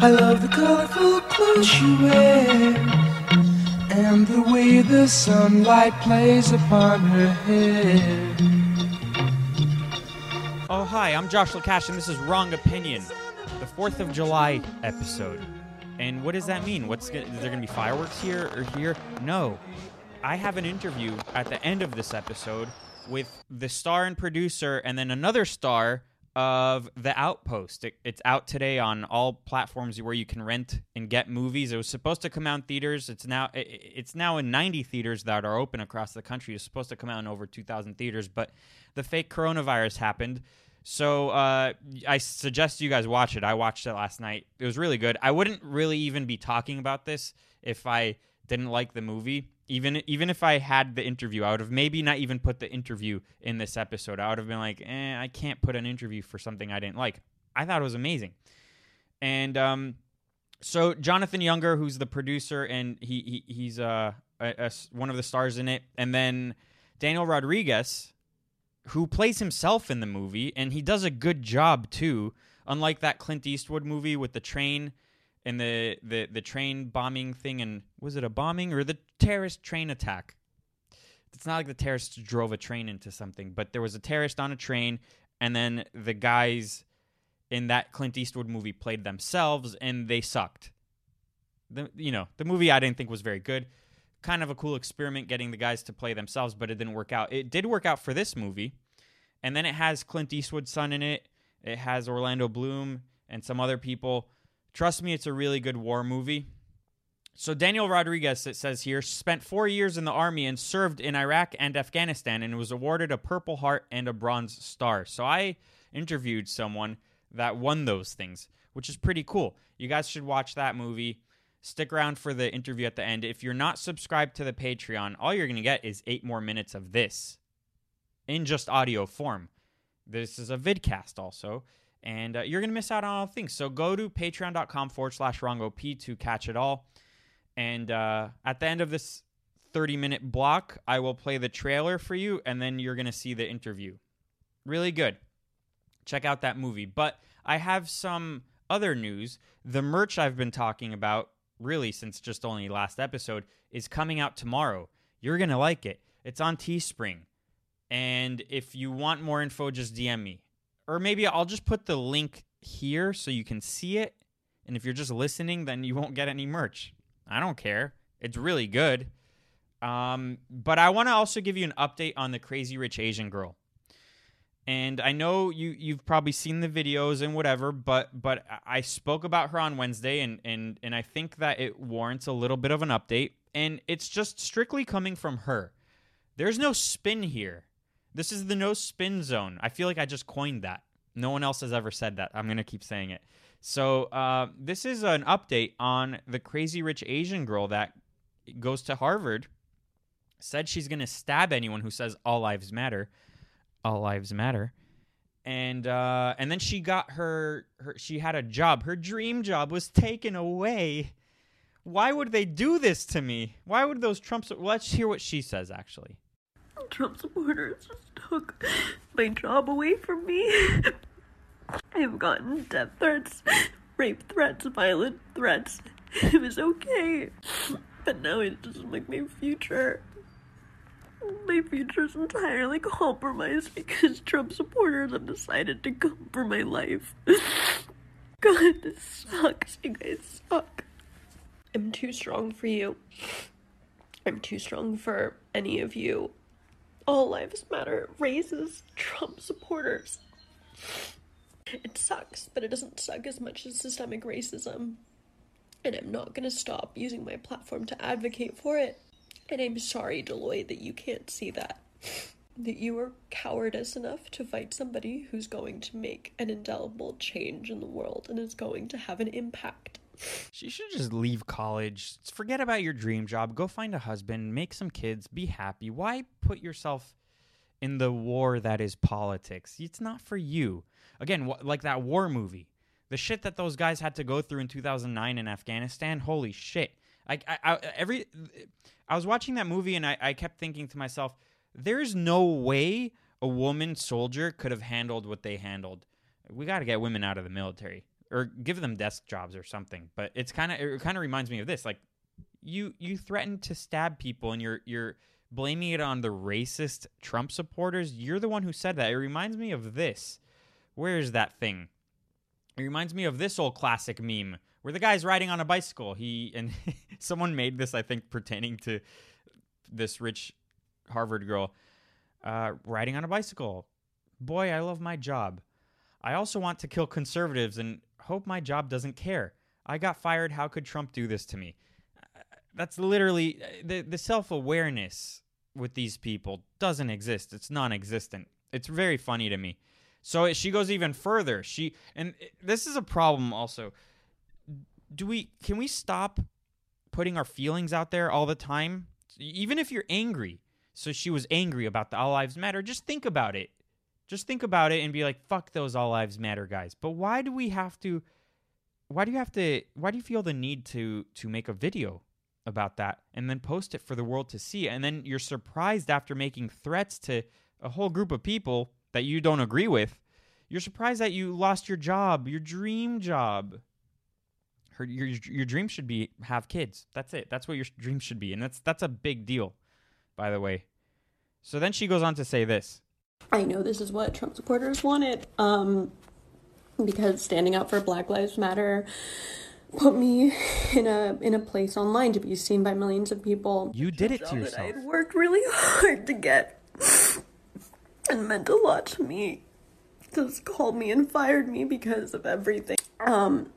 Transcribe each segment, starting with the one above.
I love the colorful clothes she wears and the way the sunlight plays upon her hair. Oh, hi, I'm Josh Lacash, and this is Wrong Opinion, the 4th of July episode. And what does that mean? What's is there going to be fireworks here or here? No. I have an interview at the end of this episode with the star and producer, and then another star of The Outpost. It, it's out today on all platforms where you can rent and get movies. It was supposed to come out in theaters. It's now it, it's now in 90 theaters that are open across the country. It's supposed to come out in over 2,000 theaters, but the fake coronavirus happened. So uh, I suggest you guys watch it. I watched it last night. It was really good. I wouldn't really even be talking about this if I didn't like the movie even even if I had the interview, I would have maybe not even put the interview in this episode. I would have been like, eh, I can't put an interview for something I didn't like. I thought it was amazing, and um, so Jonathan Yunger, who's the producer, and he, he he's uh a, a, one of the stars in it, and then Daniel Rodriguez, who plays himself in the movie, and he does a good job too. Unlike that Clint Eastwood movie with the train and the, the the train bombing thing and was it a bombing or the terrorist train attack? It's not like the terrorists drove a train into something but there was a terrorist on a train and then the guys in that Clint Eastwood movie played themselves and they sucked. The you know the movie I didn't think was very good. Kind of a cool experiment getting the guys to play themselves but it didn't work out. It did work out for this movie and then it has Clint Eastwood's son in it. It has Orlando Bloom and some other people Trust me, it's a really good war movie. So Daniel Rodriguez, it says here, spent four years in the army and served in Iraq and Afghanistan and was awarded a Purple Heart and a Bronze Star. So I interviewed someone that won those things, which is pretty cool. You guys should watch that movie. Stick around for the interview at the end. If you're not subscribed to the Patreon, all you're going to get is eight more minutes of this in just audio form. This is a vidcast also and uh, you're going to miss out on all things. So go to patreon.com forward slash wrongop to catch it all. And uh, at the end of this 30 minute block, I will play the trailer for you, and then you're going to see the interview. Really good. Check out that movie. But I have some other news. The merch I've been talking about, really since just only last episode, is coming out tomorrow. You're going to like it. It's on Teespring. And if you want more info, just DM me or maybe I'll just put the link here so you can see it. And if you're just listening, then you won't get any merch. I don't care. It's really good. Um, but I want to also give you an update on the Crazy Rich Asian Girl. And I know you you've probably seen the videos and whatever, but but I spoke about her on Wednesday, and and and I think that it warrants a little bit of an update. And it's just strictly coming from her. There's no spin here. This is the no spin zone. I feel like I just coined that. No one else has ever said that. I'm going to keep saying it. So, uh, this is an update on the crazy rich Asian girl that goes to Harvard. Said she's going to stab anyone who says all lives matter. All lives matter. And uh, and then she got her, her she had a job. Her dream job was taken away. Why would they do this to me? Why would those Trumps? Let's hear what she says actually. Trump supporters just took my job away from me. I've gotten death threats, rape threats, violent threats. It was okay. But now it's just like my future. My future is entirely compromised because Trump supporters have decided to come for my life. God, this sucks. You guys suck. I'm too strong for you. I'm too strong for any of you. All lives matter raises Trump supporters. It sucks, but it doesn't suck as much as systemic racism. And I'm not gonna stop using my platform to advocate for it. And I'm sorry, Deloitte, that you can't see that. That you are cowardice enough to fight somebody who's going to make an indelible change in the world and is going to have an impact. She should just leave college. Forget about your dream job. Go find a husband, make some kids, be happy. Why put yourself in the war that is politics? It's not for you. Again, wh- like that war movie. The shit that those guys had to go through in 2009 in Afghanistan. Holy shit. I, I, I every I was watching that movie and I, I kept thinking to myself, there's no way a woman soldier could have handled what they handled. We got to get women out of the military or give them desk jobs or something. But it's kind of it kind of reminds me of this. Like you you threaten to stab people and you're you're blaming it on the racist Trump supporters. You're the one who said that. It reminds me of this. Where is that thing? It reminds me of this old classic meme where the guy's riding on a bicycle. He and someone made this, I think, pertaining to this rich Harvard girl uh, riding on a bicycle. Boy, I love my job. I also want to kill conservatives and hope my job doesn't care. I got fired. How could Trump do this to me? That's literally the the self awareness with these people doesn't exist. It's non existent. It's very funny to me. So she goes even further. She and this is a problem also. Do we can we stop putting our feelings out there all the time? Even if you're angry. So she was angry about the All Lives Matter. Just think about it. Just think about it and be like, fuck those All Lives Matter guys. But why do we have to why do you have to why do you feel the need to to make a video about that and then post it for the world to see? And then you're surprised after making threats to a whole group of people that you don't agree with. You're surprised that you lost your job, your dream job. Her, your your dream should be have kids. That's it. That's what your dream should be, and that's that's a big deal, by the way. So then she goes on to say this. I know this is what Trump supporters wanted, um, because standing up for Black Lives Matter put me in a in a place online to be seen by millions of people. You did it to yourself. I worked really hard to get, and meant a lot to me. Just called me and fired me because of everything. Um,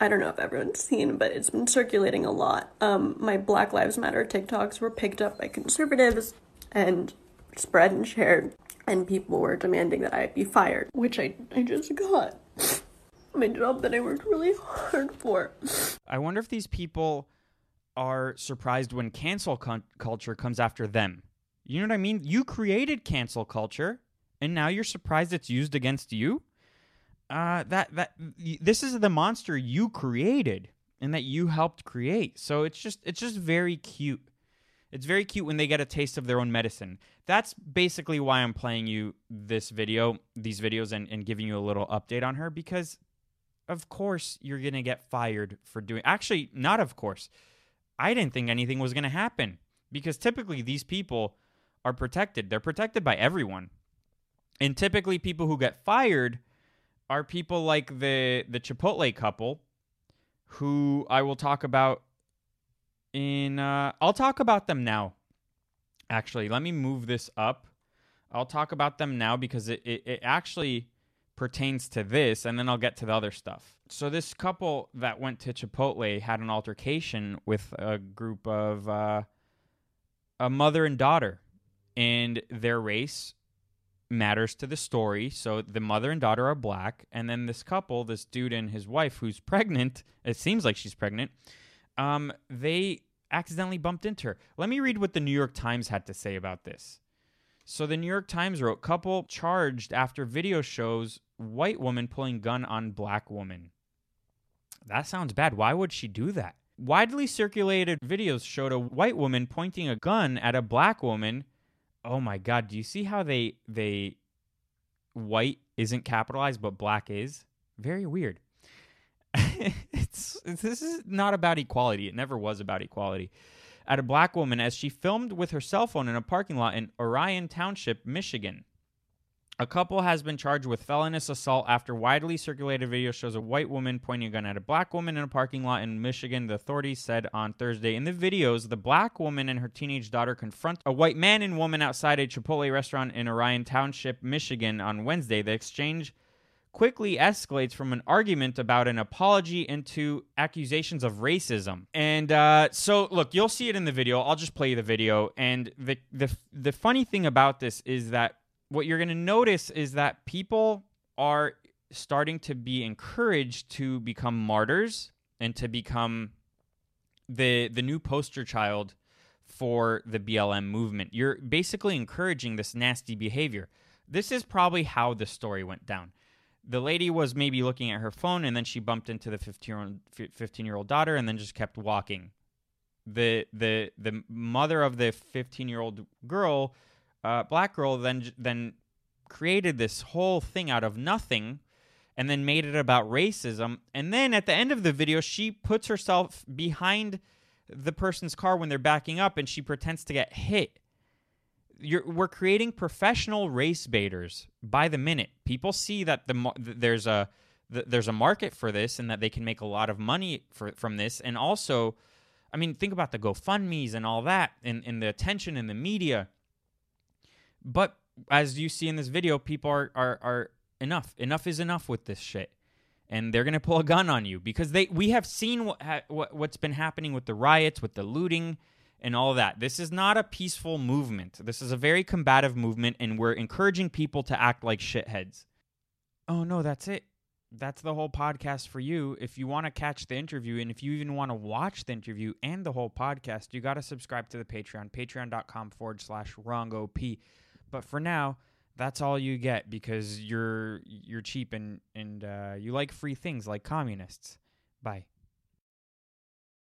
I don't know if everyone's seen, but it's been circulating a lot. Um, my Black Lives Matter TikToks were picked up by conservatives and spread and shared and people were demanding that I be fired, which I, I just got. My job that I worked really hard for. I wonder if these people are surprised when cancel con- culture comes after them. You know what I mean? You created cancel culture, and now you're surprised it's used against you. Uh, that that this is the monster you created and that you helped create. So it's just it's just very cute it's very cute when they get a taste of their own medicine. That's basically why I'm playing you this video, these videos, and, and giving you a little update on her because, of course, you're going to get fired for doing. Actually, not of course. I didn't think anything was going to happen because typically these people are protected. They're protected by everyone. And typically, people who get fired are people like the the Chipotle couple, who I will talk about in uh, I'll talk about them now. Actually, let me move this up. I'll talk about them now because it, it, it actually pertains to this, and then I'll get to the other stuff. So this couple that went to Chipotle had an altercation with a group of uh, a mother and daughter, and their race matters to the story. So the mother and daughter are black, and then this couple, this dude and his wife, who's pregnant, it seems like she's pregnant. Um, they accidentally bumped into her. Let me read what the New York Times had to say about this. So the New York Times wrote couple charged after video shows white woman pulling gun on black woman. That sounds bad. Why would she do that? Widely circulated videos showed a white woman pointing a gun at a black woman. Oh my god, do you see how they they white isn't capitalized but black is? Very weird. it's, this is not about equality. It never was about equality. At a black woman as she filmed with her cell phone in a parking lot in Orion Township, Michigan. A couple has been charged with felonious assault after widely circulated video shows a white woman pointing a gun at a black woman in a parking lot in Michigan, the authorities said on Thursday. In the videos, the black woman and her teenage daughter confront a white man and woman outside a Chipotle restaurant in Orion Township, Michigan on Wednesday. The exchange quickly escalates from an argument about an apology into accusations of racism. And uh, so, look, you'll see it in the video. I'll just play the video. And the the the funny thing about this is that what you're going to notice is that people are starting to be encouraged to become martyrs and to become the the new poster child for the BLM movement. You're basically encouraging this nasty behavior. This is probably how the story went down the lady was maybe looking at her phone and then she bumped into the 15 year old 15 year old daughter and then just kept walking the the the mother of the 15 year old girl uh, black girl then then created this whole thing out of nothing and then made it about racism. And then at the end of the video, she puts herself behind the person's car when they're backing up and she pretends to get hit. You're, we're creating professional race baiters by the minute. People see that the there's a th- there's a market for this and that they can make a lot of money for, from this. And also, I mean, think about the GoFundmes and all that, and, and the attention in the media. But as you see in this video, people are, are, are enough. Enough is enough with this shit. And they're gonna pull a gun on you because they we have seen what, ha, what what's been happening with the riots, with the looting, and all that. This is not a peaceful movement. This is a very combative movement, and we're encouraging people to act like shitheads. Oh no, that's it. That's the whole podcast for you. If you want to catch the interview, and if you even want to watch the interview and the whole podcast, you got to subscribe to the Patreon, patreon.com forward slash wrongop. But for now, that's all you get because you're you're cheap and and uh, you like free things like communists. Bye.